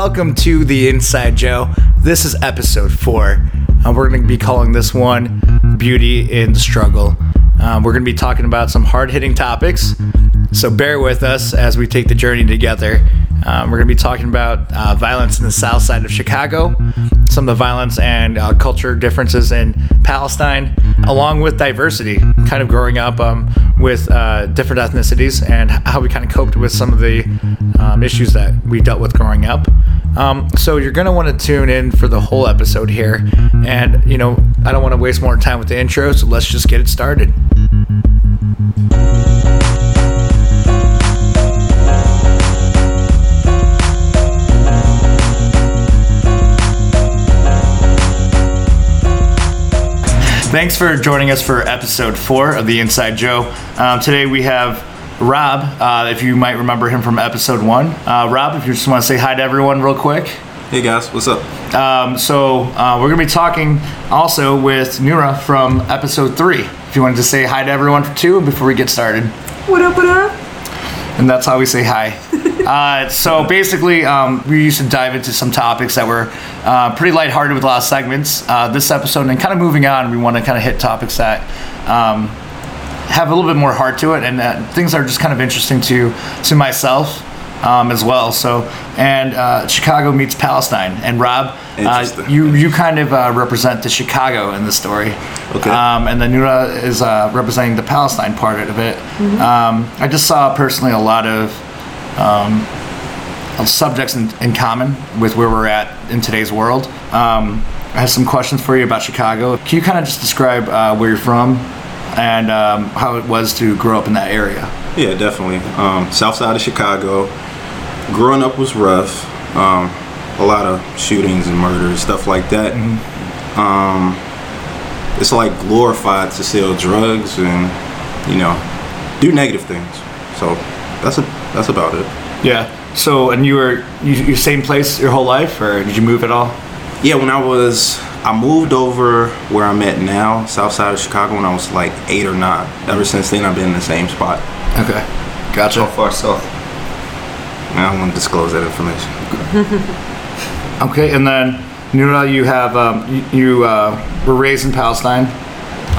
welcome to the Inside Joe. This is episode four. and we're going to be calling this one Beauty in the Struggle. Um, we're going to be talking about some hard hitting topics, so bear with us as we take the journey together. Um, we're going to be talking about uh, violence in the south side of Chicago, some of the violence and uh, culture differences in Palestine, along with diversity, kind of growing up um, with uh, different ethnicities and how we kind of coped with some of the um, issues that we dealt with growing up. Um, so you're going to want to tune in for the whole episode here. And, you know, I don't want to waste more time with the intro, so let's just get it started. Thanks for joining us for episode four of the Inside Joe. Um, today we have Rob, uh, if you might remember him from episode one. Uh, Rob, if you just want to say hi to everyone real quick. Hey guys, what's up? Um, so uh, we're going to be talking also with Nura from episode three. If you wanted to say hi to everyone for two before we get started. What up, what up? And that's how we say hi. Uh, so basically, um, we used to dive into some topics that were uh, pretty lighthearted with a lot of segments. Uh, this episode, and kind of moving on, we want to kind of hit topics that um, have a little bit more heart to it, and uh, things are just kind of interesting to to myself um, as well. So, and uh, Chicago meets Palestine, and Rob, uh, you you kind of uh, represent the Chicago in the story, Okay. um, and then Nura is uh, representing the Palestine part of it. Um, I just saw personally a lot of um, subjects in, in common with where we're at in today's world. Um, I have some questions for you about Chicago. Can you kind of just describe uh, where you're from and um, how it was to grow up in that area? Yeah, definitely. Um, South side of Chicago. Growing up was rough. Um, a lot of shootings and murders, stuff like that. Um, it's like glorified to sell drugs and you know do negative things. So that's a that's about it. Yeah. So, and you were you, you same place your whole life, or did you move at all? Yeah, when I was I moved over where I'm at now, South side of Chicago, when I was like eight or nine. Ever since then, I've been in the same spot. Okay. Gotcha. So far south? I don't want to disclose that information. Okay, and then Nura, you have um, you, you uh, were raised in Palestine,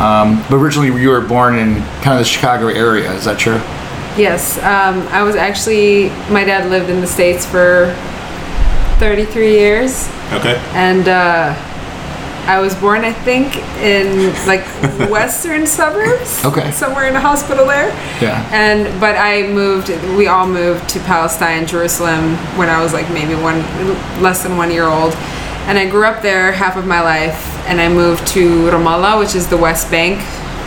um, but originally you were born in kind of the Chicago area. Is that true? Yes, um, I was actually, my dad lived in the States for 33 years, Okay. and uh, I was born, I think, in like western suburbs. Okay. Somewhere in a hospital there. Yeah. And, but I moved, we all moved to Palestine, Jerusalem, when I was like maybe one, less than one year old. And I grew up there half of my life, and I moved to Ramallah, which is the West Bank,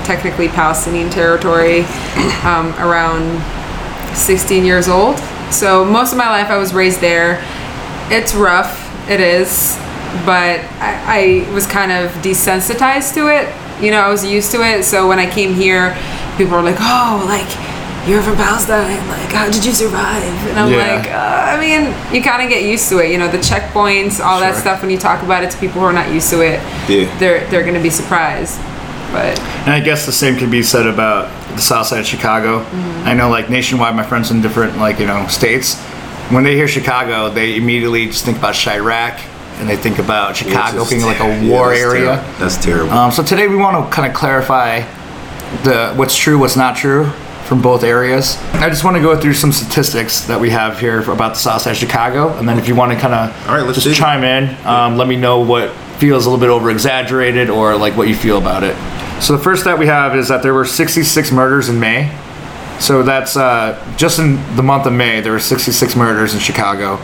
technically Palestinian territory, um, around 16 years old. So most of my life I was raised there. It's rough, it is, but I, I was kind of desensitized to it. You know, I was used to it. So when I came here, people were like, "Oh, like you're from Palestine. Like, how did you survive?" And I'm Yeah. like, uh, I mean, you kind of get used to it. You know, the checkpoints, all that stuff. When you talk about it to people who are not used to it, Yeah. they're they're gonna be surprised. But And I guess the same can be said about the South Side of Chicago. I know, like nationwide, my friends in different like you know states, when they hear Chicago, they immediately just think about Chiraq and they think about Chicago being like a ter- yeah, war that's area. terrible. That's terrible. Um, so today we want to kind of clarify the what's true, what's not true from both areas. I just want to go through some statistics that we have here about the South Side of Chicago, and then if you want to kind of All right, let's just it. chime in, um, let me know what feels a little bit over exaggerated or like what you feel about it. So the first that we have is that there were 66 murders in May. So that's uh, just in the month of May, there were 66 murders in Chicago.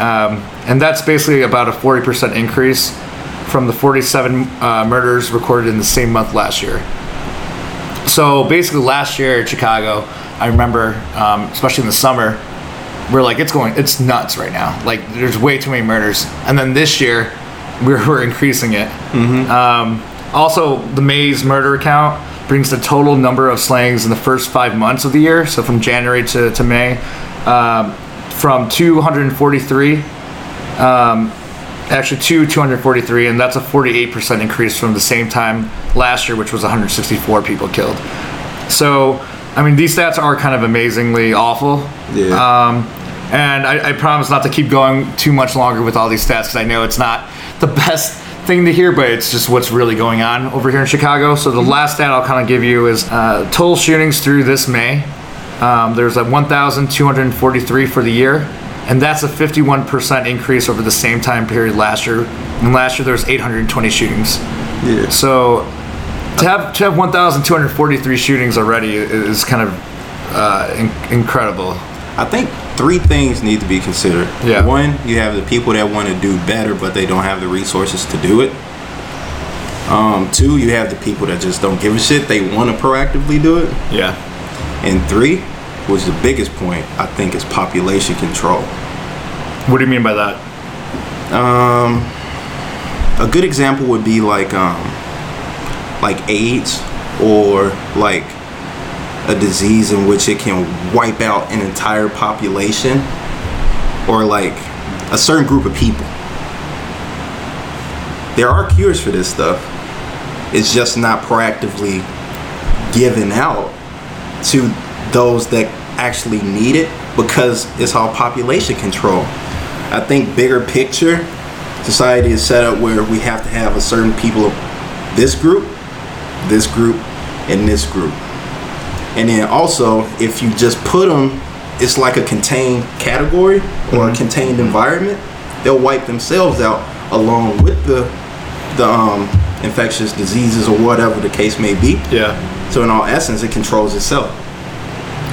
Um, and that's basically about a 40% increase from the 47 uh, murders recorded in the same month last year. So basically, last year in Chicago, I remember, um, especially in the summer, we're like, it's going, it's nuts right now. Like, there's way too many murders. And then this year, we're, we're increasing it. Um, also, the May's murder count brings the total number of slayings in the first five months of the year. So from January to, to May, um, from 243 um, actually to 243, and that's a 48% increase from the same time last year, which was 164 people killed. So, I mean, these stats are kind of amazingly awful. Yeah. Um, And I, I promise not to keep going too much longer with all these stats because I know it's not the best thing to hear, but it's just what's really going on over here in Chicago. So the last stat I'll kind of give you is uh, total shootings through this May. Um, there's a 1,243 for the year, and that's a 51% increase over the same time period last year. And last year there was 820 shootings. Yeah. So to have to have 1,243 shootings already is kind of uh, in- incredible. I think three things need to be considered. Yeah. One, you have the people that want to do better, but they don't have the resources to do it. Um, two, you have the people that just don't give a shit. They want to proactively do it. Yeah. And three, which is the biggest point, I think, is population control. What do you mean by that? Um, a good example would be like um, like AIDS or like a disease in which it can wipe out an entire population or like a certain group of people. There are cures for this stuff. It's just not proactively given out to those that actually need it because it's all population control. I think bigger picture, society is set up where we have to have a certain people of this group, this group, and this group. And then also, if you just put them, it's like a contained category or a contained environment. They'll wipe themselves out along with the the um, infectious diseases or whatever the case may be. Yeah. So in all essence, it controls itself.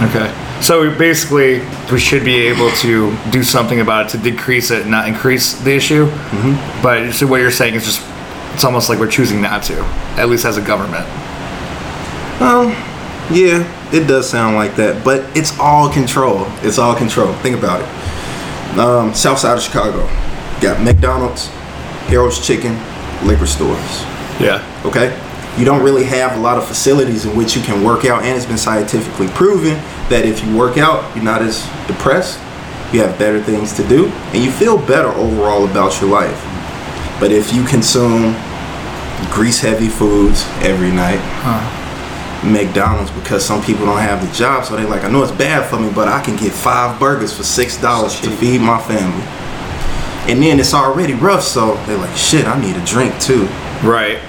Okay. So basically, we should be able to do something about it to decrease it, not increase the issue. Mm-hmm. But so what you're saying is just it's almost like we're choosing not to, at least as a government. Um, yeah, it does sound like that, but it's all control. It's all control. Think about it. Um, south side of Chicago, got McDonald's, Harold's Chicken, liquor stores. Yeah. Okay, you don't really have a lot of facilities in which you can work out, and it's been scientifically proven that if you work out, you're not as depressed. You have better things to do, and you feel better overall about your life. But if you consume grease-heavy foods every night, McDonald's because some people don't have the job, so they're like, I know it's bad for me, but I can get five burgers for six dollars to feed my family. And then it's already rough, so they're like, shit, I need a drink too. Right.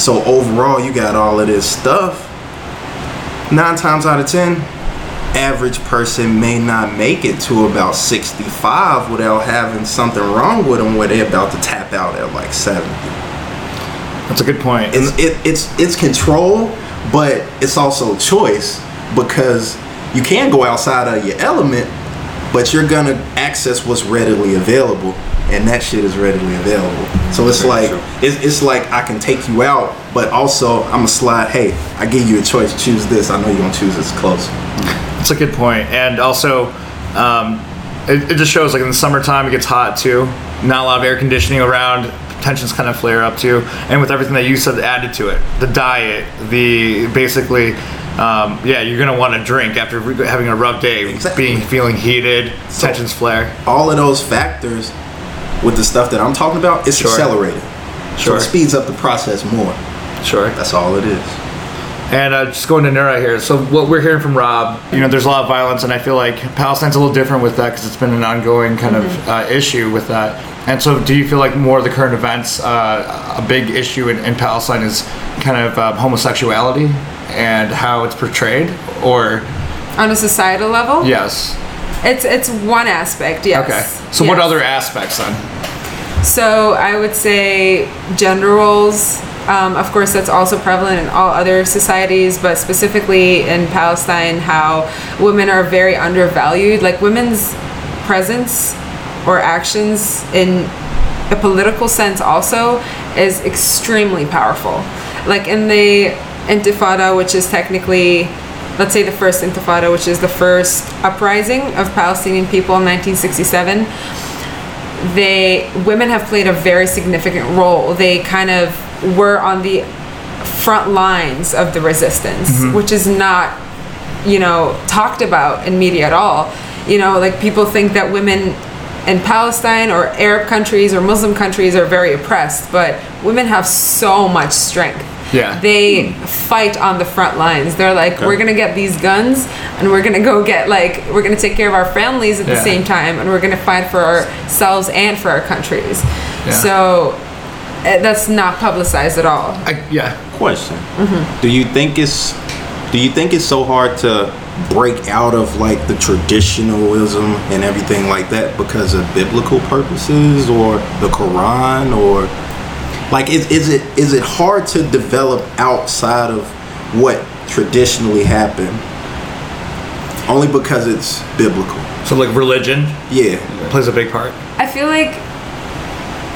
So overall, you got all of this stuff. Nine times out of ten, average person may not make it to about 65 without having something wrong with them where they're about to tap out at like 70. That's a good point. It's it, it's it's control, but it's also choice because you can go outside of your element, but you're gonna access what's readily available, and that shit is readily available. So it's like it's, it's like I can take you out, but also I'm a slide. Hey, I give you a choice. Choose this. I know you're gonna choose this close. That's a good point. And also, um, it, it just shows like in the summertime it gets hot too. Not a lot of air conditioning around. Tensions kind of flare up too. And with everything that you said added to it, the diet, the basically, um, yeah, you're gonna want to drink after having a rough day, Exactly. being feeling heated, So- tensions flare. All of those factors with the stuff that I'm talking about, it's Sure. accelerated. So Sure. it speeds up the process more. Sure. That's all it is. And uh, just going to Nura here. So what we're hearing from Rob, you know, there's a lot of violence, and I feel like Palestine's a little different with that because it's been an ongoing kind of uh, issue with that. And so, do you feel like more of the current events, uh, a big issue in, in Palestine is kind of uh, homosexuality and how it's portrayed, or On a societal level, yes? It's it's one aspect. Yes. Okay. So what other aspects then? So I would say gender roles. Um, of course, that's also prevalent in all other societies, but specifically in Palestine, how women are very undervalued. Like women's presence or actions in a political sense also is extremely powerful. Like in the Intifada, which is technically, let's say the first Intifada, which is the first uprising of Palestinian people in 1967 they women have played a very significant role. They kind of were on the front lines of the resistance, mm-hmm. which is not, you know, talked about in media at all. You know, like people think that women in Palestine or Arab countries or Muslim countries are very oppressed, but women have so much strength. Yeah. They fight on the front lines. They're like, Okay. we're gonna get these guns, and we're gonna go get like, we're gonna take care of our families at the same time, and we're gonna fight for ourselves and for our countries. Yeah. So eh, that's not publicized at all. I, yeah. Question: Mm-hmm. Do you think it's do you think it's so hard to break out of like the traditionalism and everything like that because of biblical purposes or the Quran or like is, is it is it hard to develop outside of what traditionally happened only because it's biblical? So like religion Yeah. plays a big part. I feel like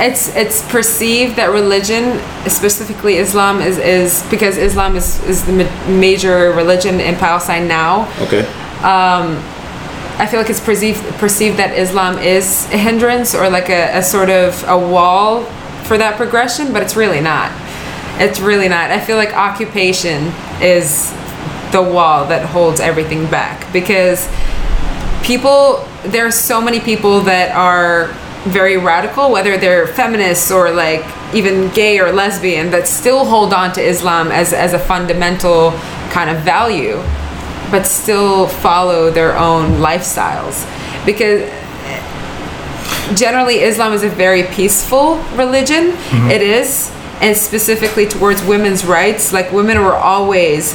it's it's perceived that religion, specifically Islam, is, is because Islam is, is the ma- major religion in Palestine now. Okay. Um, I feel like it's perceived perceived that Islam is a hindrance or like a, a sort of a wall for that progression, but it's really not. It's really not. I feel like occupation is the wall that holds everything back because people there are so many people that are very radical whether they're feminists or like even gay or lesbian that still hold on to islam as, as a fundamental kind of value but still follow their own lifestyles because generally islam is a very peaceful religion. It is. And specifically towards women's rights like women were always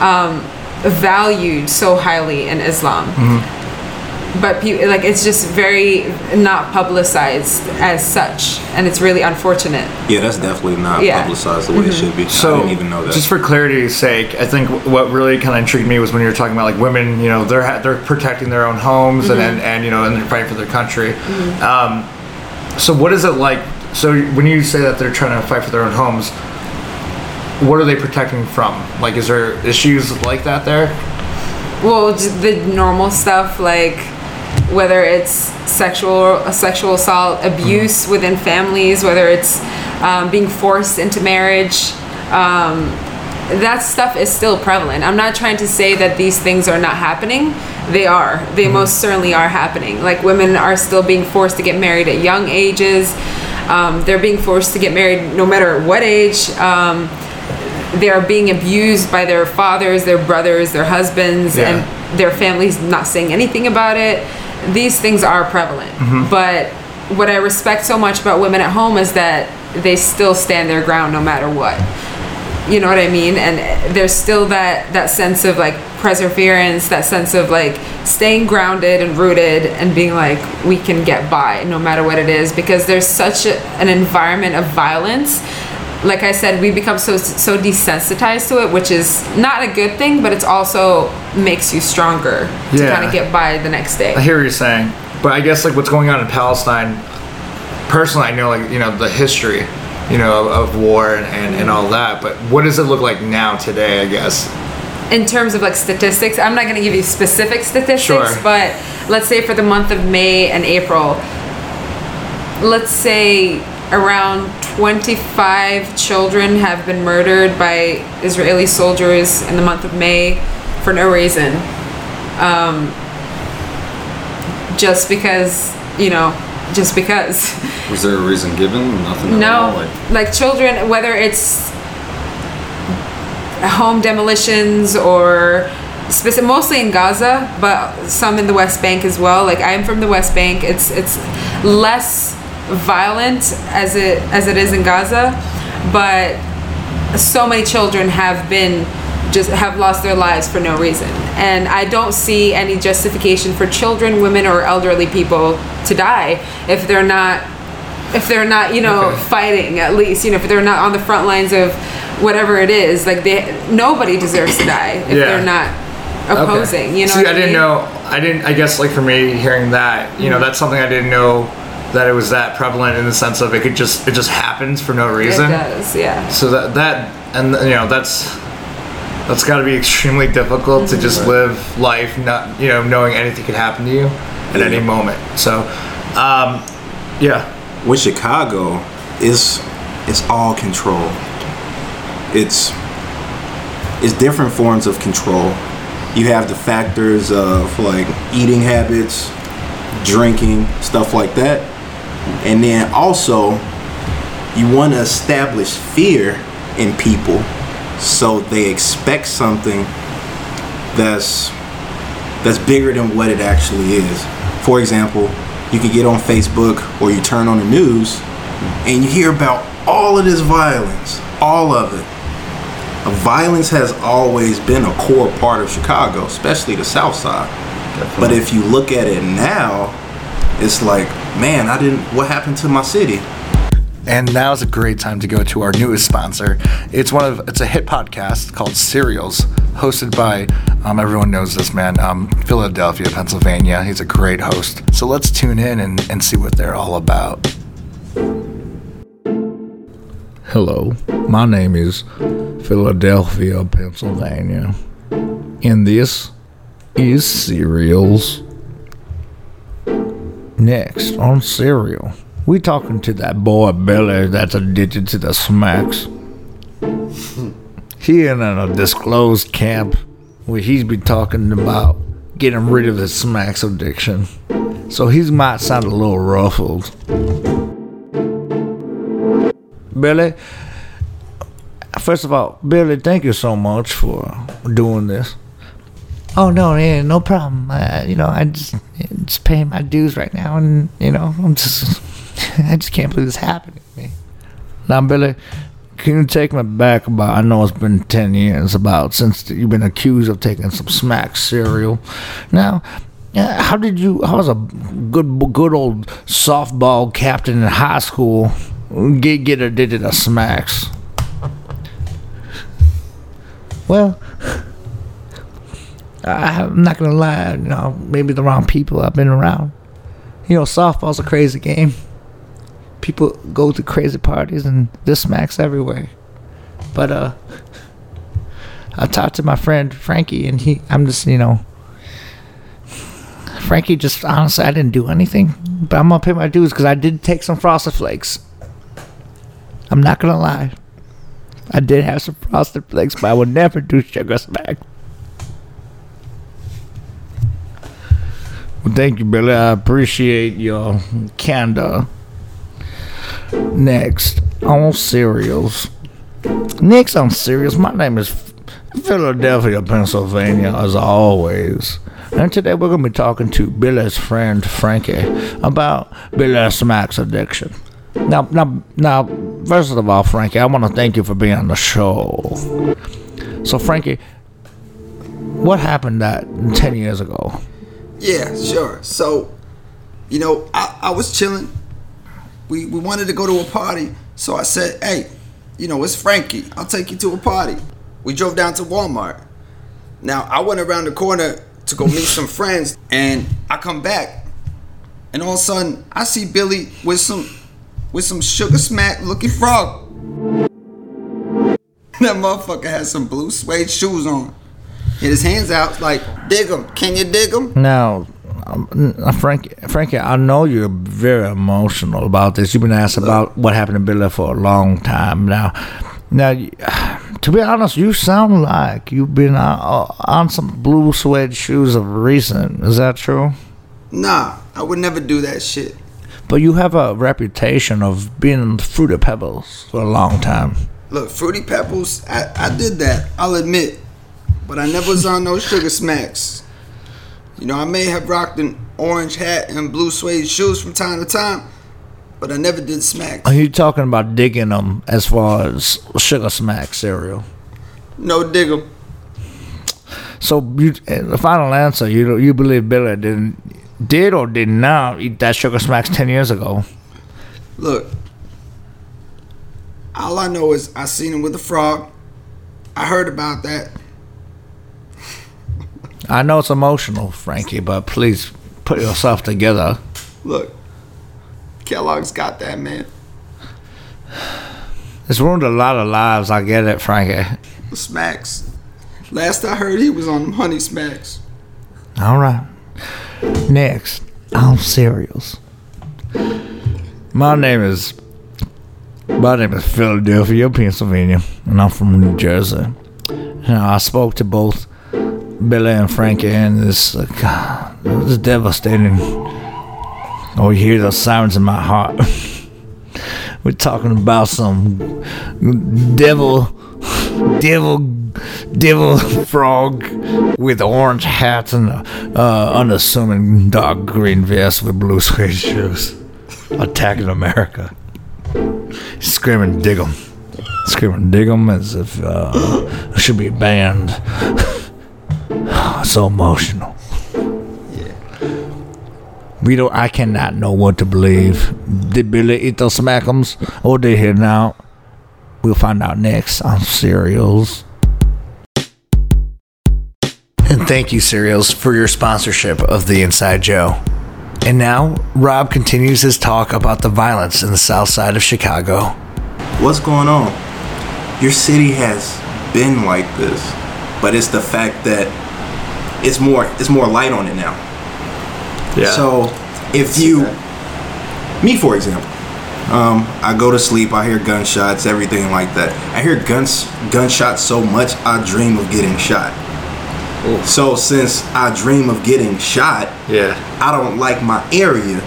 um, valued so highly in islam but pe- like it's just very not publicized as such and it's really unfortunate Yeah, that's definitely not Yeah. publicized the way it mm-hmm. should be. So I didn't even know that. just for clarity's sake, I think what really kind of intrigued me was when you were talking about like women, you know, they're ha- they're protecting their own homes and, mm-hmm. and and you know and they're fighting for their country. Mm-hmm. Um, so what is it like? So when you say that they're trying to fight for their own homes, what are they protecting from? Like, is there issues like that there? well the normal stuff like whether it's sexual sexual assault abuse within families whether it's um, being forced into marriage um, that stuff is still prevalent. I'm not trying to say that these things are not happening. They are. They most certainly are happening. Like women are still being forced to get married at young ages. Um, they're being forced to get married no matter what age. Um, they are being abused by their fathers, their brothers, their husbands, Yeah. and their families not saying anything about it. These things are prevalent. Mm-hmm. But what I respect so much about women at home is that they still stand their ground no matter what. You know what I mean? And there's still that that sense of like perseverance, that sense of like staying grounded and rooted and being like we can get by no matter what it is because there's such a, an environment of violence like I said, we become so so desensitized to it, which is not a good thing, but it's also makes you stronger to Yeah. kind of get by the next day. I hear what you're saying, but I guess like what's going on in Palestine. Personally, I know like you know the history, you know, of, of war and, and, and all that. But what does it look like now today? I guess. In terms of like statistics, I'm not going to give you specific statistics, Sure. but let's say for the month of May and April, let's say around 25 children have been murdered by Israeli soldiers in the month of May for no reason. Um, just because, you know, just because. Was there a reason given? Nothing at all? No, Like, like children, whether it's home demolitions or specific, mostly in Gaza, but some in the West Bank as well. Like I'm from the West Bank. It's it's less violent as it as it is in Gaza, but so many children have been just have lost their lives for no reason and i don't see any justification for children women or elderly people to die if they're not if they're not you know Okay. fighting at least you know if they're not on the front lines of whatever it is like they nobody deserves to die if Yeah. they're not opposing you know See, what I didn't know. I didn't. I guess like for me, hearing that, you Mm-hmm. know, that's something I didn't know that it was that prevalent in the sense of it could just it just happens for no reason. it reason. does yeah So that that and you know that's that's got to be extremely difficult Mm-hmm. to just live life not you know knowing anything could happen to you at any moment. So, um, yeah, with Chicago, it's it's all control. It's it's different forms of control. You have the factors of like eating habits, drinking, stuff like that. And then also you want to establish fear in people So they expect something that's that's bigger than what it actually is. For example, you can get on Facebook or you turn on the news and you hear about all of this violence, all of it. Uh, violence has always been a core part of Chicago, especially the South Side. But if you look at it now, it's like, man, I didn't. What happened to my city? And now is a great time to go to our newest sponsor. It's one of it's a hit podcast called Serials, hosted by um, everyone knows this man, um, Philadelphia, Pennsylvania. He's a great host. So let's tune in and, and see what they're all about. Hello, my name is Philadelphia, Pennsylvania, and this is Serials. Next on Serial, we talking to that boy Billy that's addicted to the smacks. he in a disclosed camp where he's been talking about getting rid of his smacks addiction. So he might sound a little ruffled. Billy, first of all, Billy, thank you so much for doing this. Oh no, yeah, no problem. Uh, you know, I just just paying my dues right now, and you know, I'm just I just can't believe this happened to me. Now, Billy, can you take me back about? I know it's been ten years about since you've been accused of taking some smack cereal. Now, uh, how did you? How was a good good old softball captain in high school get get addicted to smacks? Well, I, I'm not gonna lie. You know, maybe the wrong people I've been around. You know, softball's a crazy game. People go to crazy parties and this smacks everywhere. But uh, I talked to my friend Frankie, and he, I'm just, you know, Frankie just honestly, I didn't do anything, but I'm gonna pay my dues because I did take some frosted flakes. I'm not gonna lie. I did have some frosted flakes, but I would never do sugar smack. Well, thank you, Billy. I appreciate your candor. Next on cereals. Next on cereals, my name is Philadelphia, Pennsylvania, as always. And today we're going to be talking to Billy's friend Frankie about Billy Smack's addiction. Now, now, now, first of all, Frankie, I want to thank you for being on the show. So, Frankie, what happened that 10 years ago? Yeah, sure. So, you know, I, I was chilling. We we wanted to go to a party, so I said, "Hey, you know, it's Frankie. I'll take you to a party." We drove down to Walmart. Now I went around the corner to go meet some friends, and I come back, and all of a sudden I see Billy with some with some sugar smack looking frog. That motherfucker had some blue suede shoes on. Hit his hands out like, dig him. Can you dig him? Now, um, uh, Frankie, Frankie, I know you're very emotional about this. You've been asked about what happened to Billy for a long time now. Now, to be honest, you sound like you've been on, on some blue suede shoes of recent. Is that true? Nah, I would never do that shit. But you have a reputation of being Fruity Pebbles for a long time. Look, Fruity Pebbles, I, I did that, I'll admit. But I never was on no sugar smacks. You know, I may have rocked an orange hat and blue suede shoes from time to time, but I never did smacks. Are you talking about digging them as far as sugar smack cereal? No dig 'em. So you, the final answer, you you believe Billy didn't did or did not eat that sugar smacks ten years ago? Look, all I know is I seen him with a frog. I heard about that. I know it's emotional, Frankie, but please put yourself together. Look, Kellogg's got that, man. It's ruined a lot of lives. I get it, Frankie. Smacks. Last I heard, he was on honey smacks. All right. Next on cereals. My name is my name is Philadelphia, Pennsylvania, and I'm from New Jersey. Now I spoke to both Billy and Frankie, and uh, God, it was devastating. Oh, you hear the sirens in my heart. We're talking about some devil devil, devil frog with orange hats and uh, unassuming dark green vest with blue suede shoes, attacking America. Screaming, dig 'em. Screaming, dig 'em as if uh, it should be banned. so emotional. Yeah. We don't. I cannot know what to believe. Did Billy eat those smackums, or did he not? We'll find out next on Cereals. And thank you, Cereals, for your sponsorship of the Inside Joe. And now, Rob continues his talk about the violence in the south side of Chicago. What's going on? Your city has been like this, but it's the fact that it's more it's more light on it now. Yeah. So if you, me for example, um, I go to sleep, I hear gunshots, everything like that. I hear guns gunshots so much, I dream of getting shot. So since I dream of getting shot, yeah. I don't like my area,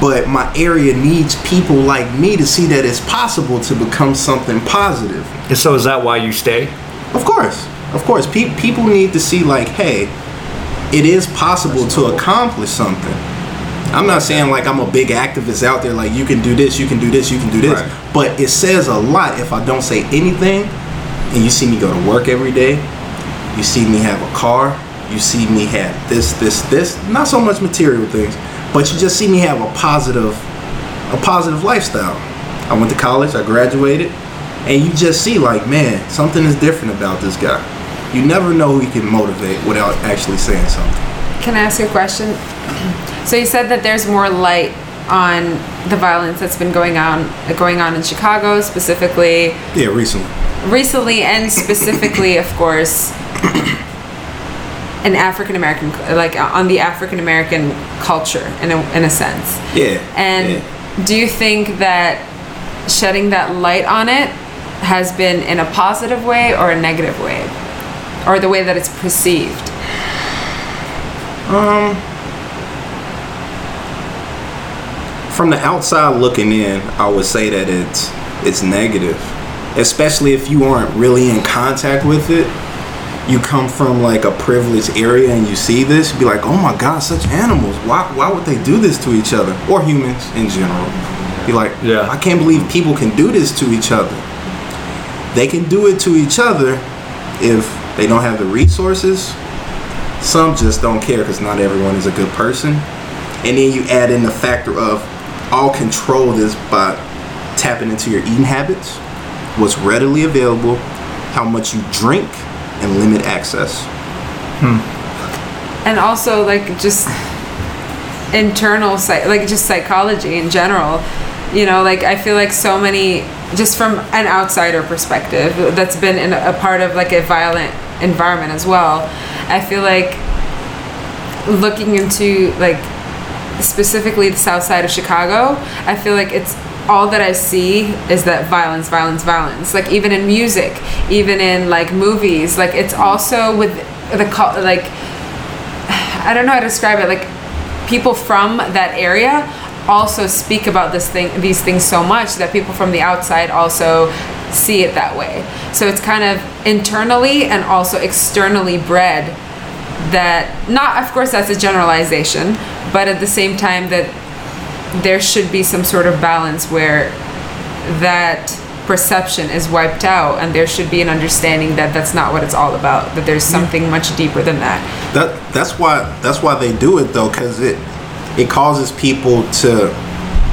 but my area needs people like me to see that it's possible to become something positive. And so is that why you stay? Of course, of course, pe- people need to see like, hey, it is possible to accomplish something. I'm not saying like I'm a big activist out there, like you can do this, you can do this, you can do this. Right. But it says a lot if I don't say anything, and you see me go to work every day, you see me have a car, you see me have this, this, this. Not so much material things, but you just see me have a positive, a positive lifestyle. I went to college, I graduated, and you just see like, man, something is different about this guy. You never know who you can motivate without actually saying something. Can I ask you a question? So you said that there's more light on the violence that's been going on going on in Chicago specifically Yeah, recently. recently and specifically of course an African American like uh, on the African American culture in a, in a sense. Yeah. And yeah. do you think that shedding that light on it has been in a positive way or a negative way? Or the way that it's perceived? Um, from the outside looking in, I would say that it's it's negative, especially if you aren't really in contact with it. You come from like a privileged area and you see this, you be like, "Oh my God, such animals! Why why would they do this to each other or humans in general?" Be like, Yeah. I can't believe people can do this to each other." They can do it to each other if they don't have the resources some just don't care because not everyone is a good person. And then you add in the factor of all control this by tapping into your eating habits, what's readily available, how much you drink, and limit access. Hmm. and also like just internal psych like just psychology in general you know like i feel like so many just from an outsider perspective that's been in a part of like a violent environment as well i feel like looking into like specifically the south side of chicago i feel like it's all that i see is that violence violence violence like even in music even in like movies like it's also with the like I don't know how to describe it. Like people from that area also speak about this thing, these things so much that people from the outside also see it that way. So it's kind of internally and also externally bred. That not, of course, that's a generalization, but at the same time that there should be some sort of balance where that perception is wiped out and there should be an understanding that that's not what it's all about that there's something much deeper than that That that's why that's why they do it though, because it it causes people to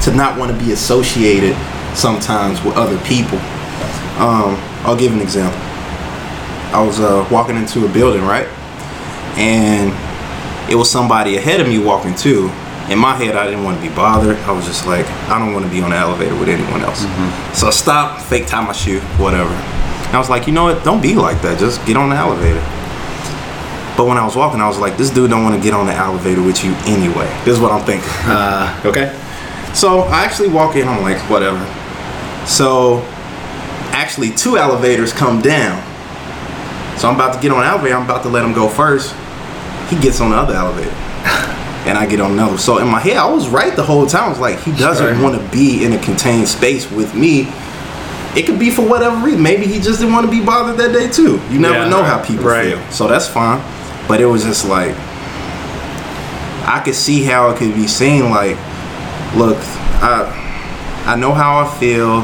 to not want to be associated sometimes with other people. Um, I'll give an example. I was uh, walking into a building, right, and it was somebody ahead of me walking too. In my head, I didn't want to be bothered. I was just like, I don't want to be on the elevator with anyone else. So I stopped, fake tie my shoe, whatever. And I was like, you know what? Don't be like that. Just get on the elevator. But when I was walking, I was like, this dude don't want to get on the elevator with you anyway. This is what I'm thinking. Uh, okay. So I actually walk in. I'm like, whatever. So actually, two elevators come down. So I'm about to get on elevator. I'm about to let him go first. He gets on the other elevator. And I get on another. So in my head, I was right the whole time. I was like, he doesn't Sure. want to be in a contained space with me. it could be for whatever reason. Maybe he just didn't want to be bothered that day too. You never Yeah. know how people Right. feel, so that's fine. But it was just like I could see how it could be seen. Like, look, I I know how I feel.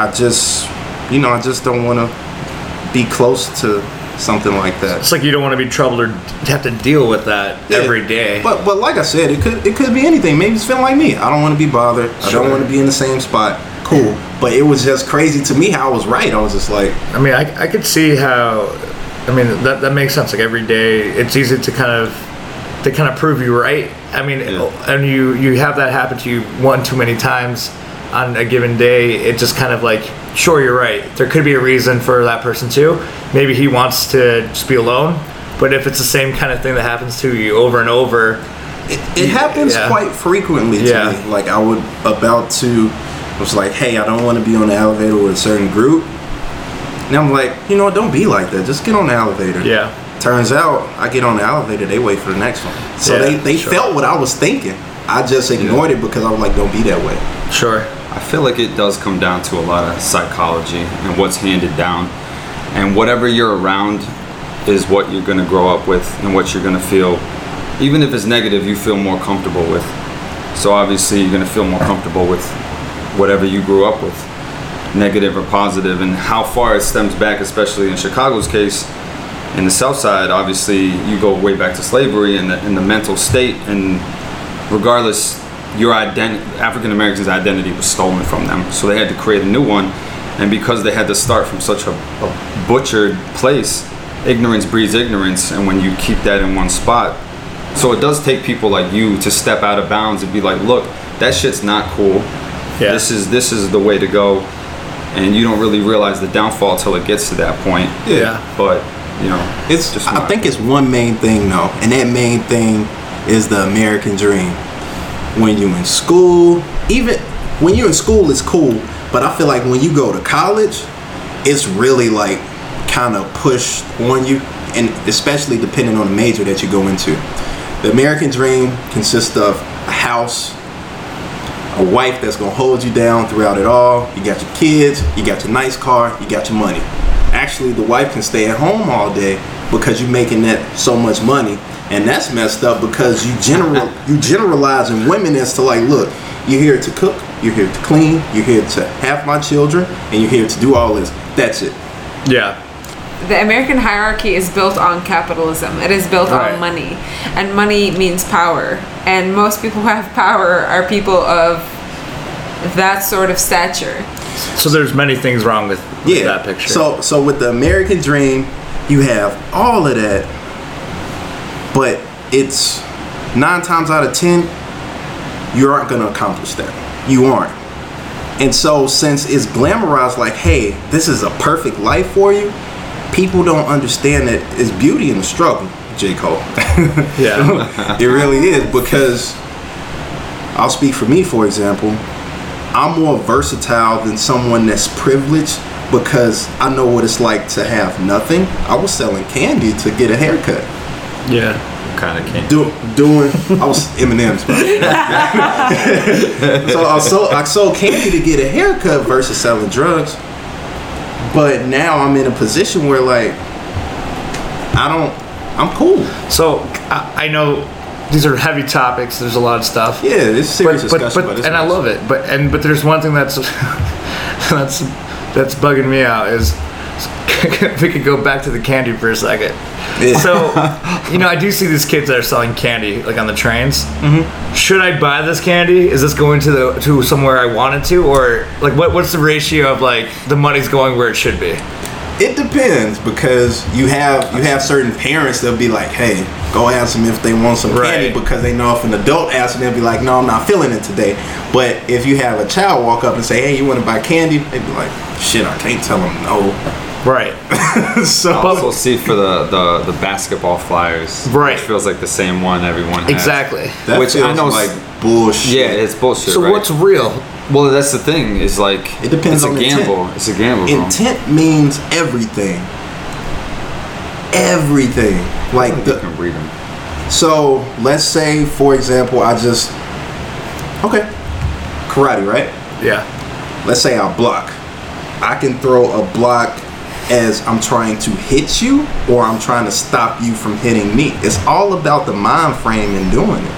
I just, you know, I just don't want to be close to something like that. It's like you don't want to be troubled or have to deal with that Yeah. every day. But but like I said, it could it could be anything. Maybe it's feeling like me. I don't want to be bothered. I don't want to be in the same spot. Cool. But it was just crazy to me how I was right. I was just like, I mean, I, I could see how. I mean, that, that makes sense. Like every day, it's easy to kind of to kind of prove you right. I mean, and you you have that happen to you one too many times on a given day. It just kind of like, sure, you're right. There could be a reason for that person too. Maybe he wants to just be alone. But if it's the same kind of thing that happens to you over and over, it, it happens Yeah. quite frequently to Yeah. me. Like I would about to was like, hey, I don't want to be on the elevator with a certain group. And I'm like, you know what? Don't be like that. Just get on the elevator. yeah, Turns out, I get on the elevator, they wait for the next one. So Yeah, they, they sure. felt what I was thinking. I just ignored it because I was like, don't be that way. sure, I feel like it does come down to a lot of psychology and what's handed down. And whatever you're around is what you're going to grow up with and what you're going to feel. Even if it's negative, you feel more comfortable with. So obviously, you're going to feel more comfortable with whatever you grew up with, negative or positive, and how far it stems back, especially in Chicago's case. In the South Side, obviously, you go way back to slavery and the, and the mental state and regardless, your ident- African Americans' identity was stolen from them. So they had to create a new one. And because they had to start from such a, a butchered place, ignorance breeds ignorance. And when you keep that in one spot, so it does take people like you to step out of bounds and be like, look, that shit's not cool. Yeah. This is this is the way to go. And you don't really realize the downfall till it gets to that point. yeah. But you know, It's Just I my- think it's one main thing though, and that main thing is the American dream. When you're in school, even when you're in school, it's cool. But I feel like when you go to college, it's really like kind of pushed on you, and especially depending on the major that you go into. The American dream consists of a house, a wife that's gonna hold you down throughout it all. You got your kids, you got your nice car, you got your money. Actually, the wife can stay at home all day because you're making that so much money, and that's messed up because you general you generalizing women as to like, look, you're here to cook, you're here to clean, you're here to have my children, and you're here to do all this. That's it. Yeah. the American hierarchy is built on capitalism. It is built Right. on money, and money means power. And most people who have power are people of that sort of stature. So there's many things wrong with, with yeah. that picture. So so with the American dream, you have all of that, but it's nine times out of ten, you aren't gonna accomplish that. You aren't. And so since it's glamorized like, hey, this is a perfect life for you, people don't understand that it's beauty in the struggle, J. Cole. yeah. it really is because I'll speak for me, for example. I'm more versatile than someone that's privileged because I know what it's like to have nothing. I was selling candy to get a haircut. Yeah. kind of can't. Do, doing, I was M&M's. so I sold, I sold candy to get a haircut versus selling drugs. But now I'm in a position where like, I don't, I'm cool. So I, I know these are heavy topics. There's a lot of stuff. Yeah, it's serious but, but, discussion. but it's and I love it. But and but there's one thing that's that's that's bugging me out is if we could go back to the candy for a second. So you know, I do see these kids that are selling candy like on the trains. Mm-hmm. Should I buy this candy? Is this going to the to somewhere I wanted to, or like what what's the ratio of like the money's going where it should be? It depends because you have you have certain parents that'll be like, "Hey, go ask them if they want some candy," because they know if an adult asks them, they'll be like, "No, I'm not feeling it today." But if you have a child walk up and say, "Hey, you want to buy candy?" They'd be like, "Shit, I can't tell them no." Right. so Also see for the, the, the basketball flyers. Right. Which feels like the same one everyone has. Exactly. that which feels I know like bullshit. Yeah, it's bullshit. So right? what's real? Well, that's the thing. Is like It depends it's on a the intent. gamble. It's a gamble, bro. intent means everything. Everything. Like You the can read them. So let's say, for example, I just okay, karate, right? Yeah. let's say I block. I can throw a block as I'm trying to hit you or I'm trying to stop you from hitting me. It's all about the mind frame and doing it.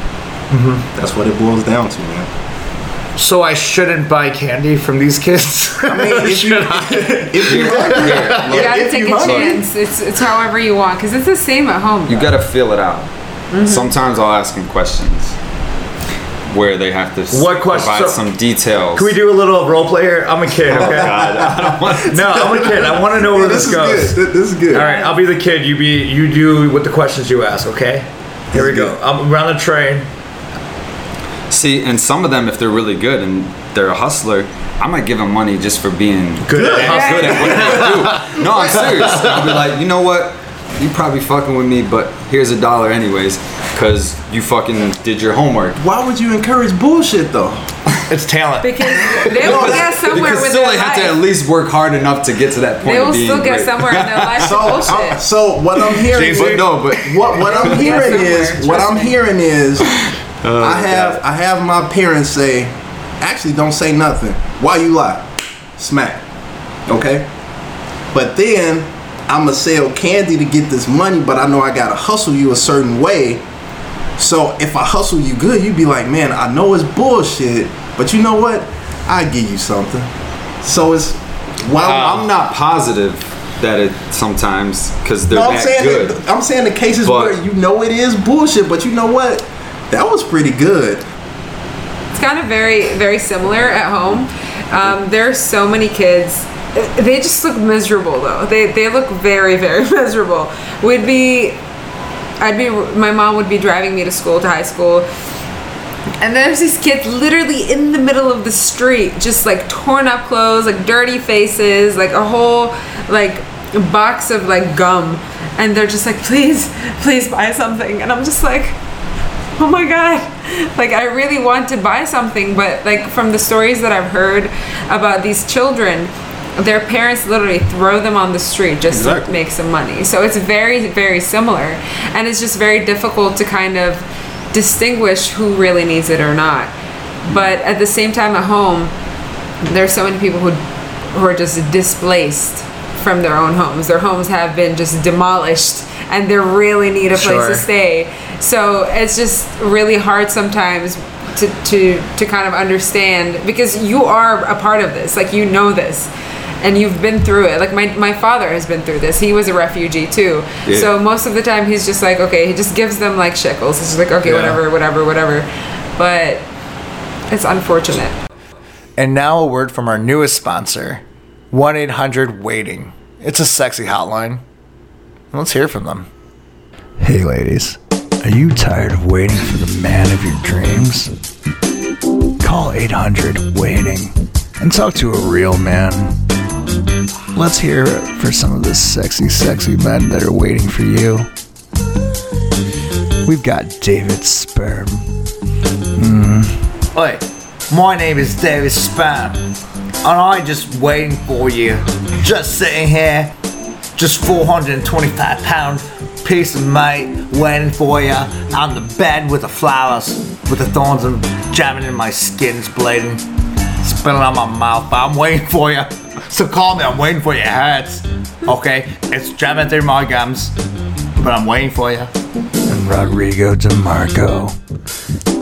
Mm-hmm. That's what it boils down to, man. So I shouldn't buy candy from these kids. I mean, if you, Should I? if you hungry, You gotta if take you a hungry, chance. It's it's however you want, because it's the same at home. You though. gotta feel it out. Mm-hmm. Sometimes I'll ask them questions where they have to s- What question- provide so- some details. Can we do a little role play here? I'm a kid, okay? Oh, no, I'm a kid. I want to know where this this, is goes. good. This is good. All right, I'll be the kid. You be you do with the questions you ask. Okay. Here we go. I'm around the train. See, and some of them, if they're really good and they're a hustler, I might give them money just for being Good. at good at what they do. No, I'm serious. I'll be like, you know what? You probably fucking with me, but here's a dollar anyways, cause you fucking did your homework. Why would you encourage bullshit though? It's talent. because they will get somewhere Because with still, their they have to at least work hard enough to get to that point. They will of being still get great. somewhere in their life So, with uh, I'm- so what I'm hearing, But no, but what what I'm hearing is what I'm hearing is Oh, I have I have my parents say, actually don't say nothing. Why you lie? Smack. Okay? But then I'ma sell candy to get this money, but I know I gotta hustle you a certain way. So if I hustle you good, you'd be like, man, I know it's bullshit, but you know what? I give you something. So it's while Well, I'm not positive that it sometimes because they're no, I'm that saying good. that- I'm saying the cases But- where you know it is bullshit, but you know what? That was pretty good. It's kind of very, very similar at home. Um, there are so many kids. They just look miserable though. They they look very, very miserable. We'd be, I'd be, my mom would be driving me to school, to high school, and there's these kids literally in the middle of the street, just like torn up clothes, like dirty faces, like a whole like box of like gum, and they're just like, please, please buy something, and I'm just like oh my god. Like i really want to buy something but like from the stories that i've heard about these children their parents literally throw them on the street just to make some money so it's very very similar and it's just very difficult to kind of distinguish who really needs it or not but at the same time at home there's so many people who who are just displaced from their own homes. Their homes have been just demolished and they really need a place to stay. So it's just really hard sometimes to, to to kind of understand because you are a part of this. Like you know this. And you've been through it. Like my, my father has been through this. He was a refugee too. Yeah. So most of the time he's just like, okay, he just gives them like shekels. He's just like, okay, Yeah. whatever, whatever, whatever. But it's unfortunate. And now a word from our newest sponsor, 1 800 Waiting. It's a sexy hotline. Let's hear from them. Hey, ladies. Are you tired of waiting for the man of your dreams? Call 800 Waiting and talk to a real man. Let's hear it for some of the sexy, sexy men that are waiting for you. We've got David Sperm. Mm-hmm. Oi, my name is David Spam, and I'm just waiting for you. Just sitting here, just 425 pound piece of meat waiting for you on the bed with the flowers, with the thorns and jamming in my skin's bleeding, spilling on my mouth. But I'm waiting for you. So call me. I'm waiting for your heads. Okay, it's jamming through my gums, but I'm waiting for you. And Rodrigo DeMarco.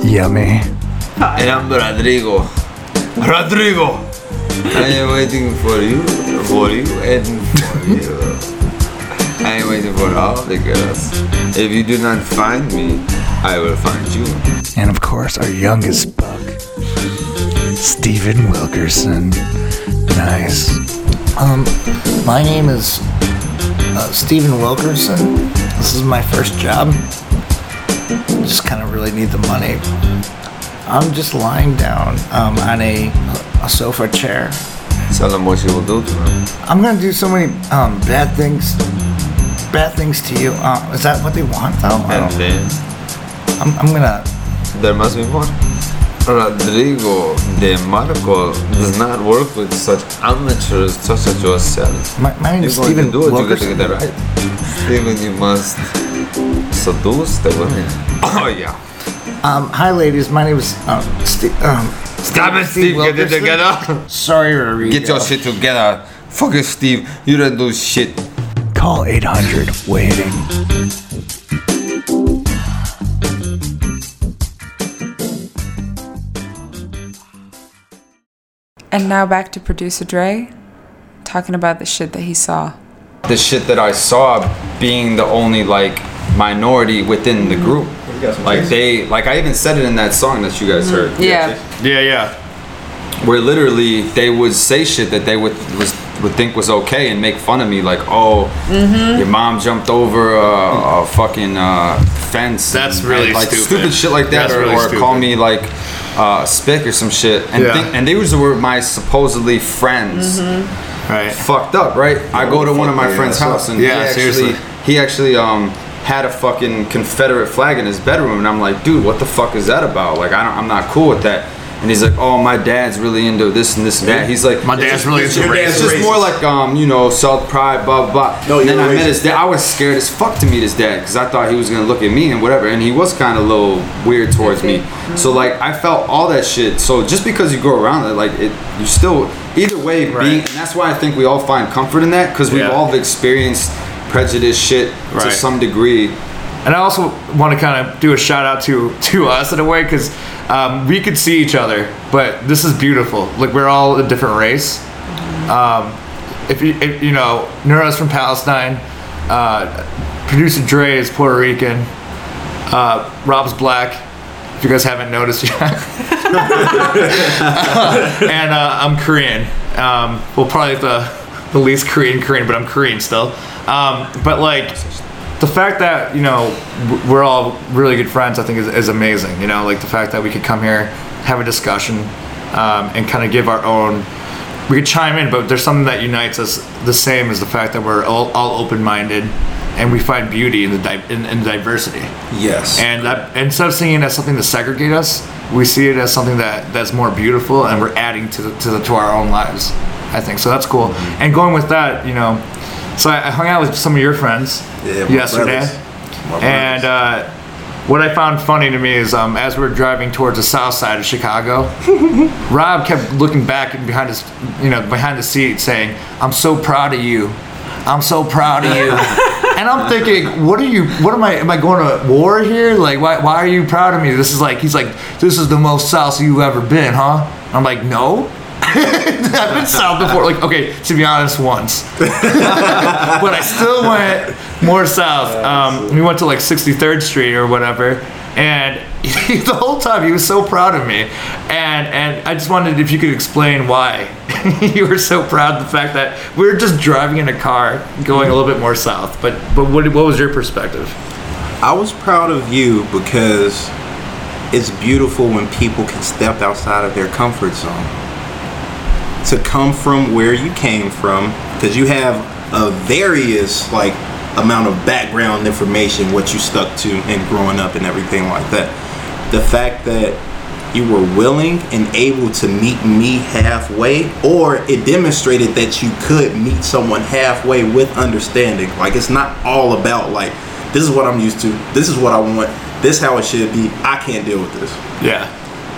Yummy. I am Rodrigo. Rodrigo! I am waiting for you, for you, and for you. I am waiting for all the girls. If you do not find me, I will find you. And of course, our youngest buck, Stephen Wilkerson. Nice. Um, my name is uh, Stephen Wilkerson. This is my first job. Just kind of really need the money. I'm just lying down um, on a, a sofa chair. Tell them what you will do to them. I'm gonna do so many um, bad things, bad things to you. Uh, is that what they want though? I And don't- then I'm, I'm gonna. there must be more. Rodrigo de Marco does not work with such amateurs such as yourself. My, my name You're is going do it, you got to get that right. Stephen, you must seduce the women. Oh, yeah. Um, hi, ladies. My name is um, Ste- um, Stop it, Steve. Get it together. Sorry, Rodrigo. Get your shit together. Fucking Steve. You don't do shit. Call 800 waiting. And now back to producer Dre, talking about the shit that he saw. the shit that I saw being the only like minority within the group. Like they, like I even said it in that song that you guys mm-hmm. heard. Yeah. Yeah, yeah. Where literally they would say shit that they would was would think was okay and make fun of me, like, oh, mm-hmm. your mom jumped over a, a fucking uh, fence. That's and- really like stupid. shit like that, That's or, really or call me like uh, spick or some shit. And Yeah. think, and these were my supposedly friends. Right. fucked up, right? I go to one of my friend's yeah, house and Yeah, he actually seriously. he actually um had a fucking Confederate flag in his bedroom and I'm like, dude, what the fuck is that about? Like I don't I'm not cool with that. And he's like, oh, my dad's really into this and this and that. He's like, My dad's really into your race. dad's it's just more like um, you know, self pride, blah blah. No, and then you're I met his dad. I was scared as fuck to meet his dad because I thought he was gonna look at me and whatever. And he was kind of a little weird towards me. So like I felt all that shit. So just because you go around it, like it, you still either way being. Right. And that's why I think we all find comfort in that because we've Yeah. all experienced prejudice shit to some degree. And I also want to kind of do a shout out to to us in a way because um, we could see each other, but this is beautiful. Like we're all a different race. Um, if you if, you know, Neura's from Palestine, uh, producer Dre is Puerto Rican, uh, Rob's black. If you guys haven't noticed yet, and uh, I'm Korean. Um, well, probably the the least Korean Korean, but I'm Korean still. Um, but like the fact that you know we're all really good friends, I think is, is amazing. You know, like the fact that we could come here, have a discussion, um, and kind of give our own. We could chime in, but there's something that unites us the same as the fact that we're all, all open-minded, and we find beauty in the di- in, in diversity. Yes. And that instead of seeing it as something to segregate us, we see it as something that that's more beautiful, and we're adding to the, to the, to our own lives. I think so. That's cool. Mm-hmm. And going with that, you know, so I, I hung out with some of your friends Yeah, my yesterday, brothers. My and uh, what I found funny to me is um, as we were driving towards the south side of Chicago, Rob kept looking back and behind his, you know, behind the seat, saying, "I'm so proud of you. I'm so proud of you." and I'm thinking, what are you? What am I? Am I going to war here? Like, why? Why are you proud of me? This is like, he's like, this is the most south you've ever been, huh? I'm like, no. I've been south before. Like, okay, to be honest, once, but I still went more south. Um, we went to like 63rd Street or whatever, and the whole time he was so proud of me, and and I just wondered if you could explain why you were so proud of the fact that we were just driving in a car going a little bit more south. But but what what was your perspective? I was proud of you because it's beautiful when people can step outside of their comfort zone. To come from where you came from, because you have a various like amount of background information, what you stuck to and growing up and everything like that. The fact that you were willing and able to meet me halfway, or it demonstrated that you could meet someone halfway with understanding. Like it's not all about like this is what I'm used to, this is what I want, this how it should be. I can't deal with this. Yeah,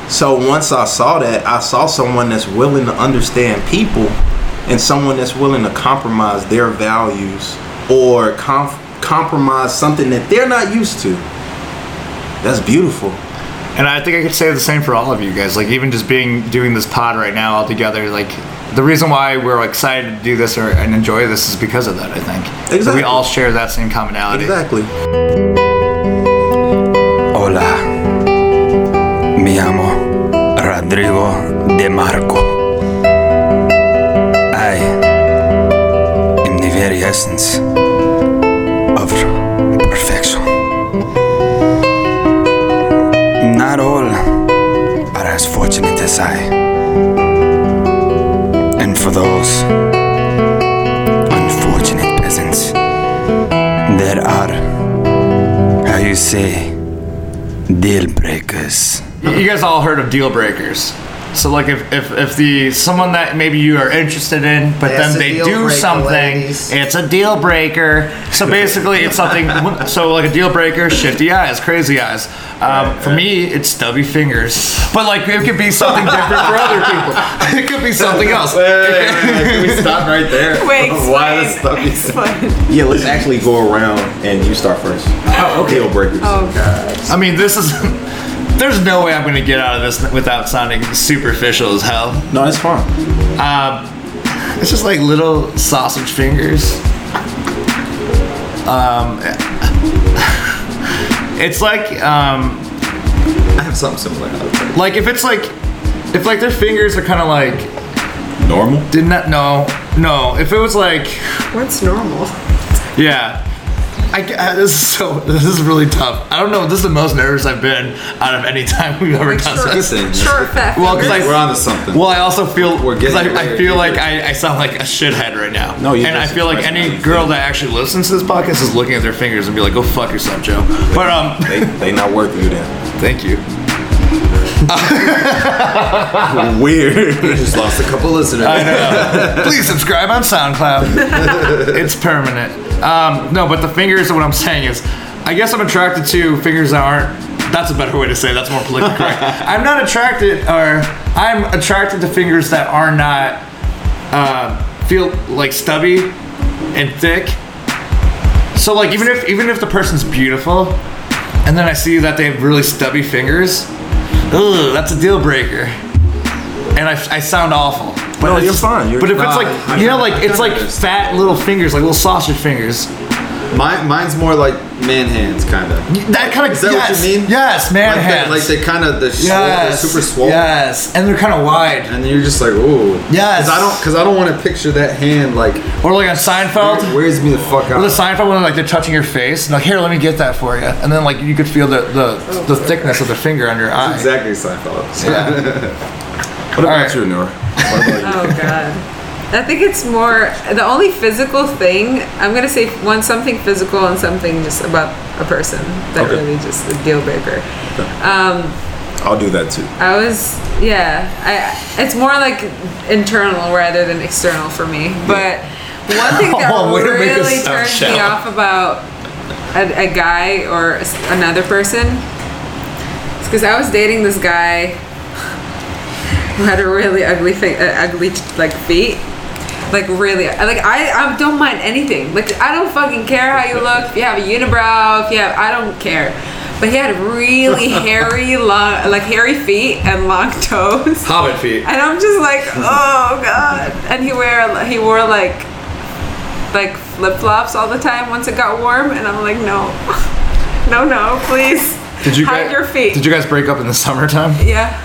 So once I saw that, I saw someone that's willing to understand people and someone that's willing to compromise their values or com- compromise something that they're not used to. That's beautiful. and I think I could say the same for all of you guys. Like even just being doing this pod right now all together, like. The reason why we're excited to do this or, and enjoy this is because of that. I think That we all share that same commonality. Exactly. Rodrigo De Marco. I am the very essence of perfection. Not all are as fortunate as I. And for those unfortunate peasants, there are, how you say, deal breakers. You guys all heard of deal breakers. So like if, if, if the someone that maybe you are interested in, but That's then they do something, ladies. it's a deal breaker. So basically, it's something. So like a deal breaker, shifty eyes, crazy eyes. Um, for me, it's stubby fingers. But like it could be something different for other people. It could be something else. Can we stop right there? Wait, Why the explain. stuff? explain. Yeah, let's actually go around and you start first. Oh, okay. Deal breakers. Oh god. I mean, this is. There's no way I'm gonna get out of this without sounding superficial as hell. No, it's fine. Um, it's just like little sausage fingers. Um, it's like um, I have something similar. like if it's like if like their fingers are kind of like Normal. did not that no no if it was like What's normal? yeah. I, I- this is so this is really tough. I don't know. This is the most nervous I've been out of any time we've ever done Short, this. thing. short fat Well, 'cause fingers. I- We're on to something. Well, I also feel we're getting I, I feel like I, I sound like a shithead right now. No, you're and I feel like any girl that actually listens to this podcast is looking at their fingers and be like, "Go fuck yourself, Joe." But um, They they not worth you then. thank you. Weird. We just lost a couple listeners. I know. Please subscribe on SoundCloud. it's permanent. Um, no, but the fingers. What I'm saying is, I guess I'm attracted to fingers that aren't. That's a better way to say. It. That's more politically correct. I'm not attracted, or I'm attracted to fingers that are not uh, feel like stubby and thick. So like even if even if the person's beautiful, and then I see that they have really stubby fingers, ugh, that's a deal breaker. And I, I sound awful. But No, you're fine. You're- but if it's like you know, like it's like fat little fingers, like little sausage fingers. Mine, mine's more like man hands, kind of. That kind of Is that yes, what you mean? Yes, man like hands. They, like they kind of the swole, yes, they're super swole. Yes, and they're kind of wide. And you're just like, ooh. Yes. Cause I don't, cause I don't want to picture that hand like Or like on Seinfeld. wears me the fuck Or the out. Seinfeld when like they're touching your face, and like here, let me get that for you, and then like you could feel the the, the thickness of the finger on your eye. Exactly, Seinfeld. What about Alright. you, Nora? Oh god. I think it's more the only physical thing. I'm gonna say one something physical and something just about a person that Okay. really just a deal breaker. Um, I'll do that too. I was yeah. I it's more like internal rather than external for me. But one thing that Oh, way to make us really sound turns me off about a, a guy or another person is because I was dating this guy who had a really ugly thing, uh, ugly like feet. Like really, like I, I don't mind anything. Like I don't fucking care how you look. If you have a unibrow, if you have, I don't care. But he had really hairy, long, like hairy feet and long toes. Hobbit feet. And I'm just like, oh god. And he wear he wore like like flip flops all the time once it got warm, and I'm like, no, no, no, please. Did you hide guys, your feet? Did you guys break up in the summertime? yeah.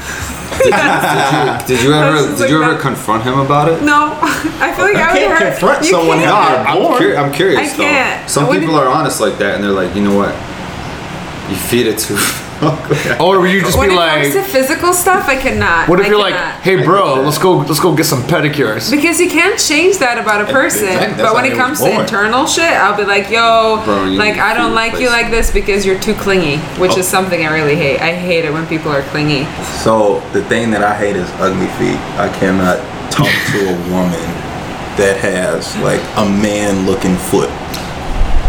Did you I was ever, just did you like ever that. confront him about it? No, I feel like I would can't hurt. confront you someone can't. how I'm, born. curi- I'm curious I can't. though. Some I people are honest like that, and they're like, you know what? You feed it too. Or would you just When be it like, comes to physical stuff, I cannot. what if I you're like, cannot. hey bro, let's go, let's go get some pedicures. Because you can't change that about a person. That's But when how it they comes was to born. internal shit, I'll be like, yo, Bro, you like need I don't to like you replace- like this because you're too clingy, which Oh. is something I really hate. I hate it when people are clingy. So the thing that I hate is ugly feet. I cannot talk to a woman that has like a man looking foot.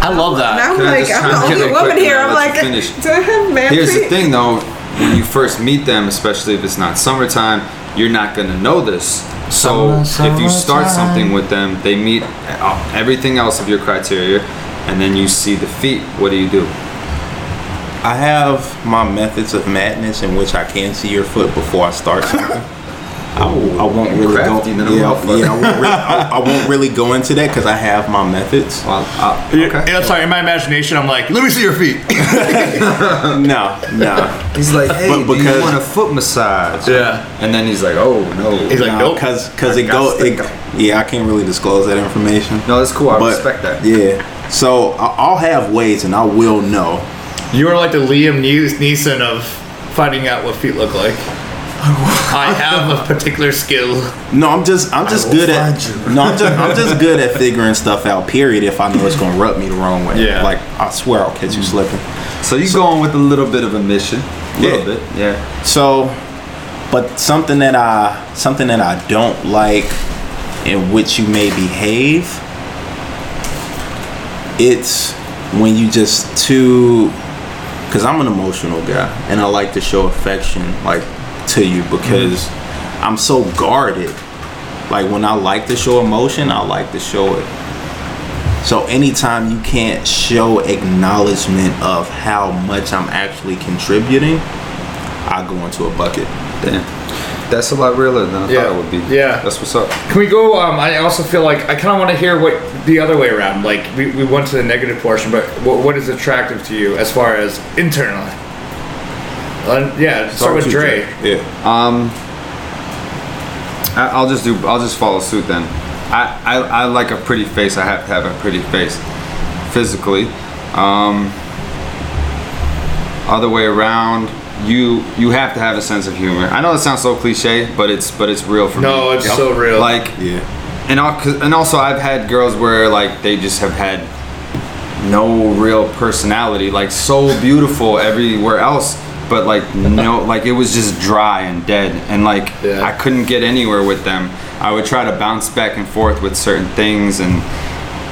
I love that. Now I'm Can I like, just I'm chime the in only really woman quick here. I'm let like, finish? do I have man Here's the feet? thing though, when you first meet them, especially if it's not summertime, you're not gonna know this. So Summer, if you start summertime. something with them, they meet uh, everything else of your criteria, and then you see the feet. What do you do? I have my methods of madness in which I can see your foot before I start something. I, I won't really crafty go. than a Yeah, yeah, I won't really, I, I won't really go into that because I have my methods. Well, uh, Yeah, yeah, sorry, in my imagination, I'm like, let me see your feet. No, no. he's like, hey, But do you because- want a foot massage? Yeah. And then he's like, oh no. He's like, nope. Because because it go it, yeah I can't really disclose that information. no, that's cool. I but respect that. yeah. So I- I'll have ways and I will know. You are like the Liam Neeson of finding out what feet look like. I have a particular skill. No, I'm just I'm just good at find no I'm just I'm just good at figuring stuff out. Period. If I know it's gonna rub me the wrong way. Yeah. Like I swear I'll catch you mm. slipping. So you're going with a little bit of a mission, a little Yeah. bit, yeah. So But something that I something that I don't like in which you may behave, it's when you just too because I'm an emotional guy and I like to show affection like to you because I'm so guarded. Like when I like to show emotion, I like to show it. So anytime you can't show acknowledgement of how much I'm actually contributing, I go into a bucket. Damn. That's a lot realer than I Yeah. thought it would be. Yeah. That's what's up. Can we go? Um, I also feel like I kind of want to hear what the other way around. Like we, we went to the negative portion, but what, what is attractive to you as far as internally? Uh, yeah, start with you, Dre. Yeah. Um, I, I'll just do. I'll just follow suit then. I, I, I like a pretty face. I have to have a pretty face, physically. Um, other way around, you you have to have a sense of humor. I know it sounds so cliche, but it's but it's real for me. No, it's so real. Like Yeah. and al- 'cause- and also I've had girls where like they just have had no real personality, like so beautiful everywhere else, but like no, like it was just dry and dead, and like Yeah. I couldn't get anywhere with them. I would try to bounce back and forth with certain things, and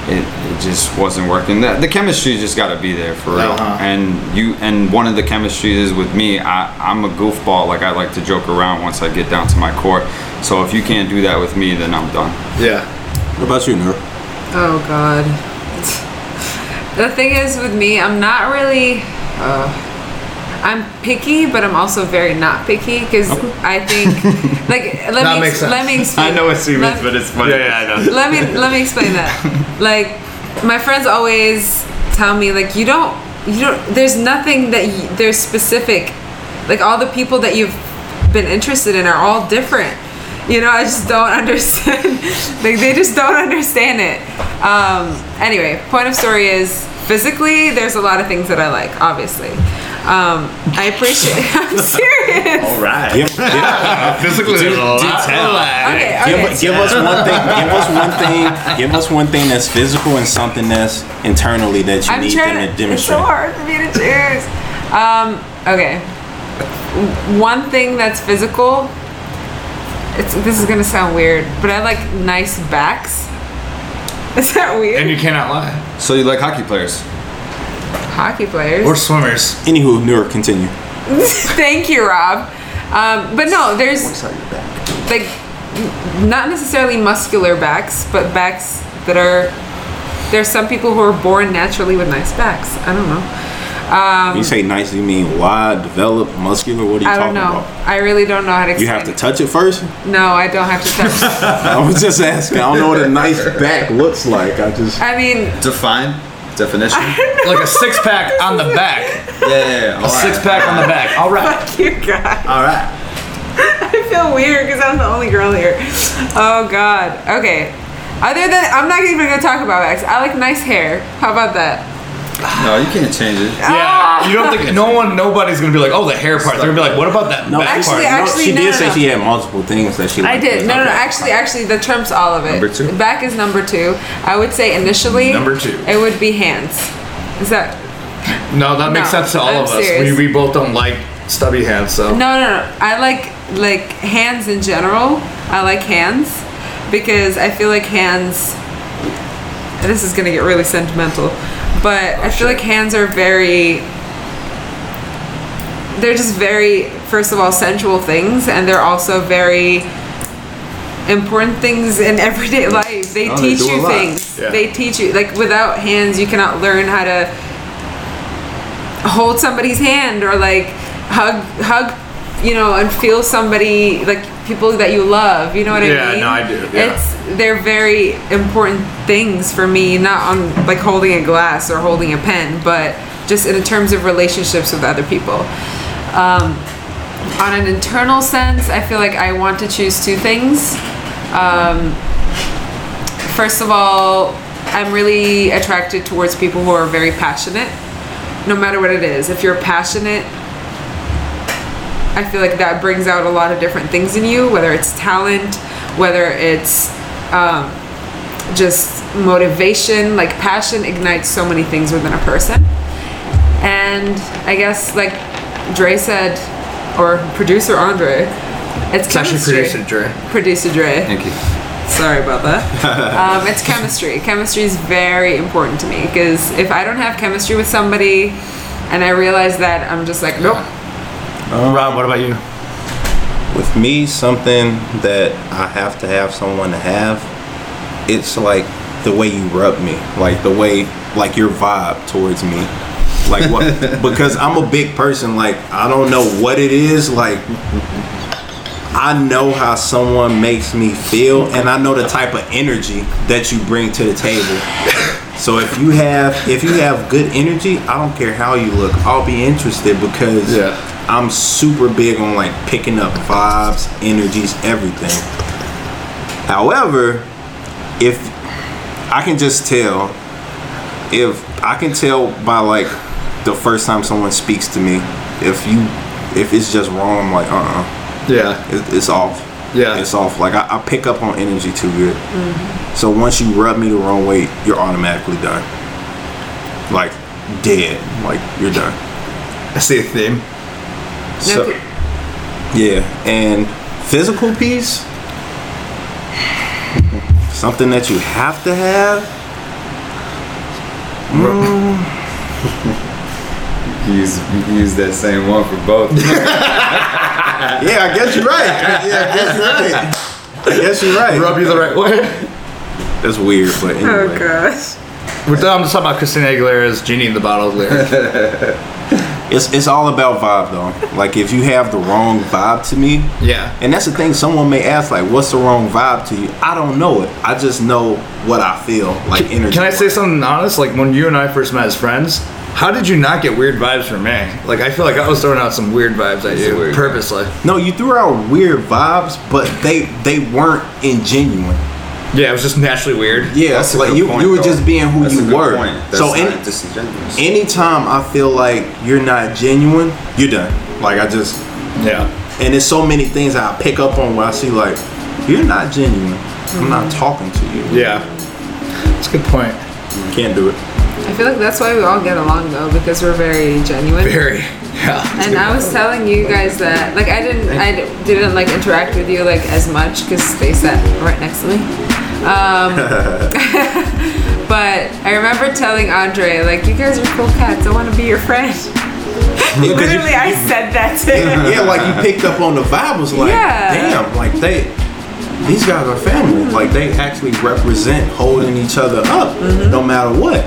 it, it just wasn't working. The, the chemistry just got to be there for real. Uh-huh. And you and one of the chemistries is with me. I, I'm a goofball. Like I like to joke around once I get down to my court. So if you can't do that with me, then I'm done. Yeah. What about you, Nur? Oh God. The thing is with me, I'm not really. Uh, I'm picky, but I'm also very not picky because I think, like, let That me makes sense. let me explain. I know what you but it's funny. Yeah, yeah, I know. let me let me explain that. Like my friends always tell me like you don't you don't there's nothing that you, there's specific like all the people that you've been interested in are all different. You know, I just don't understand. like they just don't understand it. Um, anyway, point of story is physically there's a lot of things that I like, obviously. Um, I appreciate I'm serious. Right. Give, give, Physically, there's a lot to like. Okay, give, give us one thing. Give us one thing. Give us one thing that's physical and something that's internally that you I'm need them to. to It's so hard for me to choose. Um, okay. One thing that's physical. It's this is gonna sound weird, but I like nice backs. Is that weird? And you cannot lie. So you like hockey players? Hockey players. Or swimmers. Anywho, Nur, continue. Thank you, Rob. Um, but no, there's like not necessarily muscular backs, but backs that are. There's some people who are born naturally with nice backs. I don't know. When you say nice, you mean wide, developed, muscular? What are you I talking don't know. about? I really don't know how to You have to touch it first. No, I don't have to touch. I was just asking. I don't know what a nice back looks like. I just. I mean, Define definition. Like a six pack on the back. yeah, yeah, yeah. A six pack on the back. All right. fuck you guys. All right. I feel weird because I'm the only girl here. Oh God. Okay. Other than I'm not even gonna talk about backs. I like nice hair. How about that? No, you can't change it. Yeah. Ah. You don't think no one, nobody's gonna be like, oh, the hair part. They're gonna be like, what about that No, back Actually, part? I- Actually, she no, did no, say no. she had multiple things that she. Liked. I did. No, no, no. Actually, actually, the trumps all of it. Number two? Back is number two. I would say initially. Number two. It would be hands. Is that? no, that makes No, sense to all I'm of us. serious. We, we both don't like stubby hands, so. No, no, no. I like like hands in general. I like hands because I feel like hands. This is gonna get really sentimental, but I feel like hands are very. They're just very, first of all, sensual things, and they're also very important things in everyday life. They Oh, teach a you things. Yeah. They teach you like without hands, you cannot learn how to hold somebody's hand or like hug hug you know and feel somebody like people that you love you know what Yeah, i mean no, I do, yeah. it's they're very important things for me not on like holding a glass or holding a pen but just in terms of relationships with other people um, on an internal sense i feel like i want to choose two things um, first of all i'm really attracted towards people who are very passionate no matter what it is. If you're passionate, I feel like that brings out a lot of different things in you, whether it's talent, whether it's um, just motivation. Like passion ignites so many things within a person. And I guess, like Dre said, or producer Andre, It's, It's actually chemistry. produced at Dre. Producer Dre. Thank you. Sorry about that. um, it's chemistry. Chemistry is very important to me because if I don't have chemistry with somebody and I realize that, I'm just like, nope. Uh-huh. Rob, what about you? With me, something that I have to have someone to have, it's like the way you rub me, like the way, like your vibe towards me. Like what? because I'm a big person. Like I don't know what it is. Like I know how someone makes me feel, and I know the type of energy that you bring to the table. So if you have if you have good energy, I don't care how you look, I'll be interested because Yeah. I'm super big on like picking up vibes, energies, everything. However, if I can just tell, if I can tell by like the first time someone speaks to me, if you if it's just wrong, I'm like, uh, uh Yeah. it, it's off. Yeah. it's off. Like I, I pick up on energy too good. So once you rub me the wrong way, you're automatically done. Like dead. Like you're done. I see a theme. So, Okay. yeah, and physical piece, something that you have to have. Mm. Use use that same one for both. Yeah, I guess you're right. Yeah, I guess you're right. I guess you're right. Rub you the right way. That's weird, but Oh gosh. We're I'm just talking about Christina Aguilera's "Genie in the Bottle" lyric. It's it's all about vibe though. Like if you have the wrong vibe to me, yeah. and that's the thing. Someone may ask like, "What's the wrong vibe to you?" I don't know it. I just know what I feel. Like energy. Can I say something honest? Like when you and I first met as friends, how did you not get weird vibes from me? Like I feel like I was throwing out some weird vibes at you purposely. No, you threw out weird vibes, but they they weren't ingenuine. Yeah, it was just naturally weird. Yeah, That's like you point, you were though. just being who That's a you good were. point. That's So not any, disingenuous. anytime I feel like you're not genuine, you're done. Like I just Yeah. and there's so many things I pick up on where I see like you're not genuine. I'm not mm-hmm. talking to you. Yeah. That's a good point. Can't do it. I feel like that's why we all get along though because we're very genuine. Very. Yeah. And I was telling you guys that, like, I didn't, I didn't like interact with you like as much because they sat right next to me. Um, but I remember telling Andre, like, you guys are cool cats. I want to be your friend. Literally, I said that to him. yeah, like you picked up on the vibe was like, Yeah. damn, like they these guys are family. Like they actually represent holding each other up no matter what.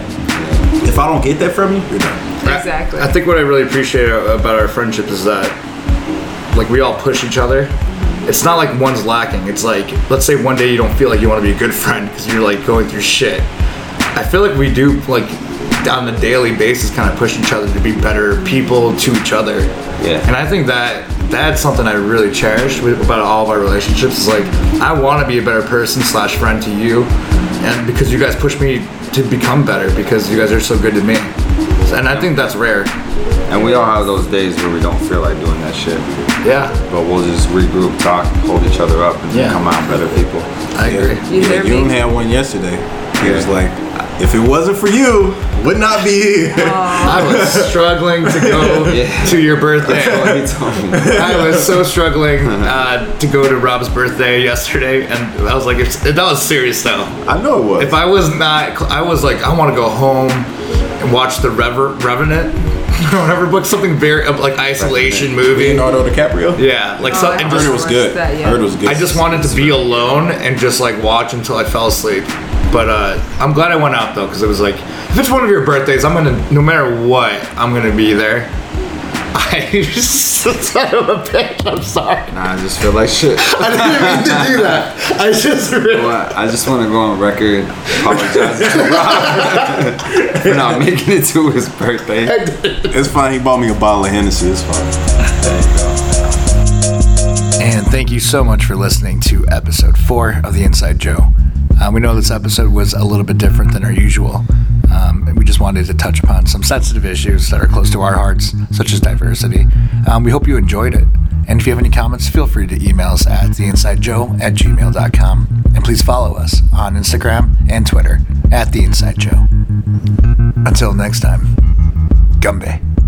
If I don't get that from you, you're done. Exactly. I think what I really appreciate about our friendship is that, like, we all push each other. It's not like one's lacking. It's like, let's say one day you don't feel like you want to be a good friend because you're like going through shit. I feel like we do like on a daily basis kind of push each other to be better people to each other. Yeah. And I think that that's something I really cherish with, about all of our relationships. Is like I want to be a better person slash friend to you, and because you guys push me to become better because you guys are so good to me. And I think that's rare. And we all have those days where we don't feel like doing that shit. Yeah, But we'll just regroup, talk, hold each other up, and Yeah. come out better people. I agree. You yeah, hear you me? had one yesterday. He was like, if it wasn't for you, would not be here. I was struggling to go Yeah. to your birthday. He told me. I was so struggling uh, to go to Rob's birthday yesterday, and I was like, it's, that was serious though. I know it was. If I was not, I was like, I want to go home and watch the Rever- Revenant or whatever book, something very uh, like isolation movie. Leonardo DiCaprio. Yeah, like so, I and I heard it was good. That, yeah. I heard it was good. I just wanted to be alone and just like watch until I fell asleep. But uh, I'm glad I went out though, because it was like, if it's one of your birthdays, I'm gonna, no matter what, I'm gonna be there. I just, son of a bitch, I'm sorry. Nah, I just feel like shit. I didn't mean to do that. I just really. Well, I just want to go on record apologizing to Rob for not making it to his birthday. It's fine. He bought me a bottle of Hennessy. It's fine. And thank you so much for listening to episode four of The Inside Joe. Uh, we know this episode was a little bit different than our usual. Um, we just wanted to touch upon some sensitive issues that are close to our hearts, such as diversity. Um, we hope you enjoyed it. And if you have any comments, feel free to email us at theinsidejoe at gmail.com. And please follow us on Instagram and Twitter at The Inside Joe. Until next time, Gumbe.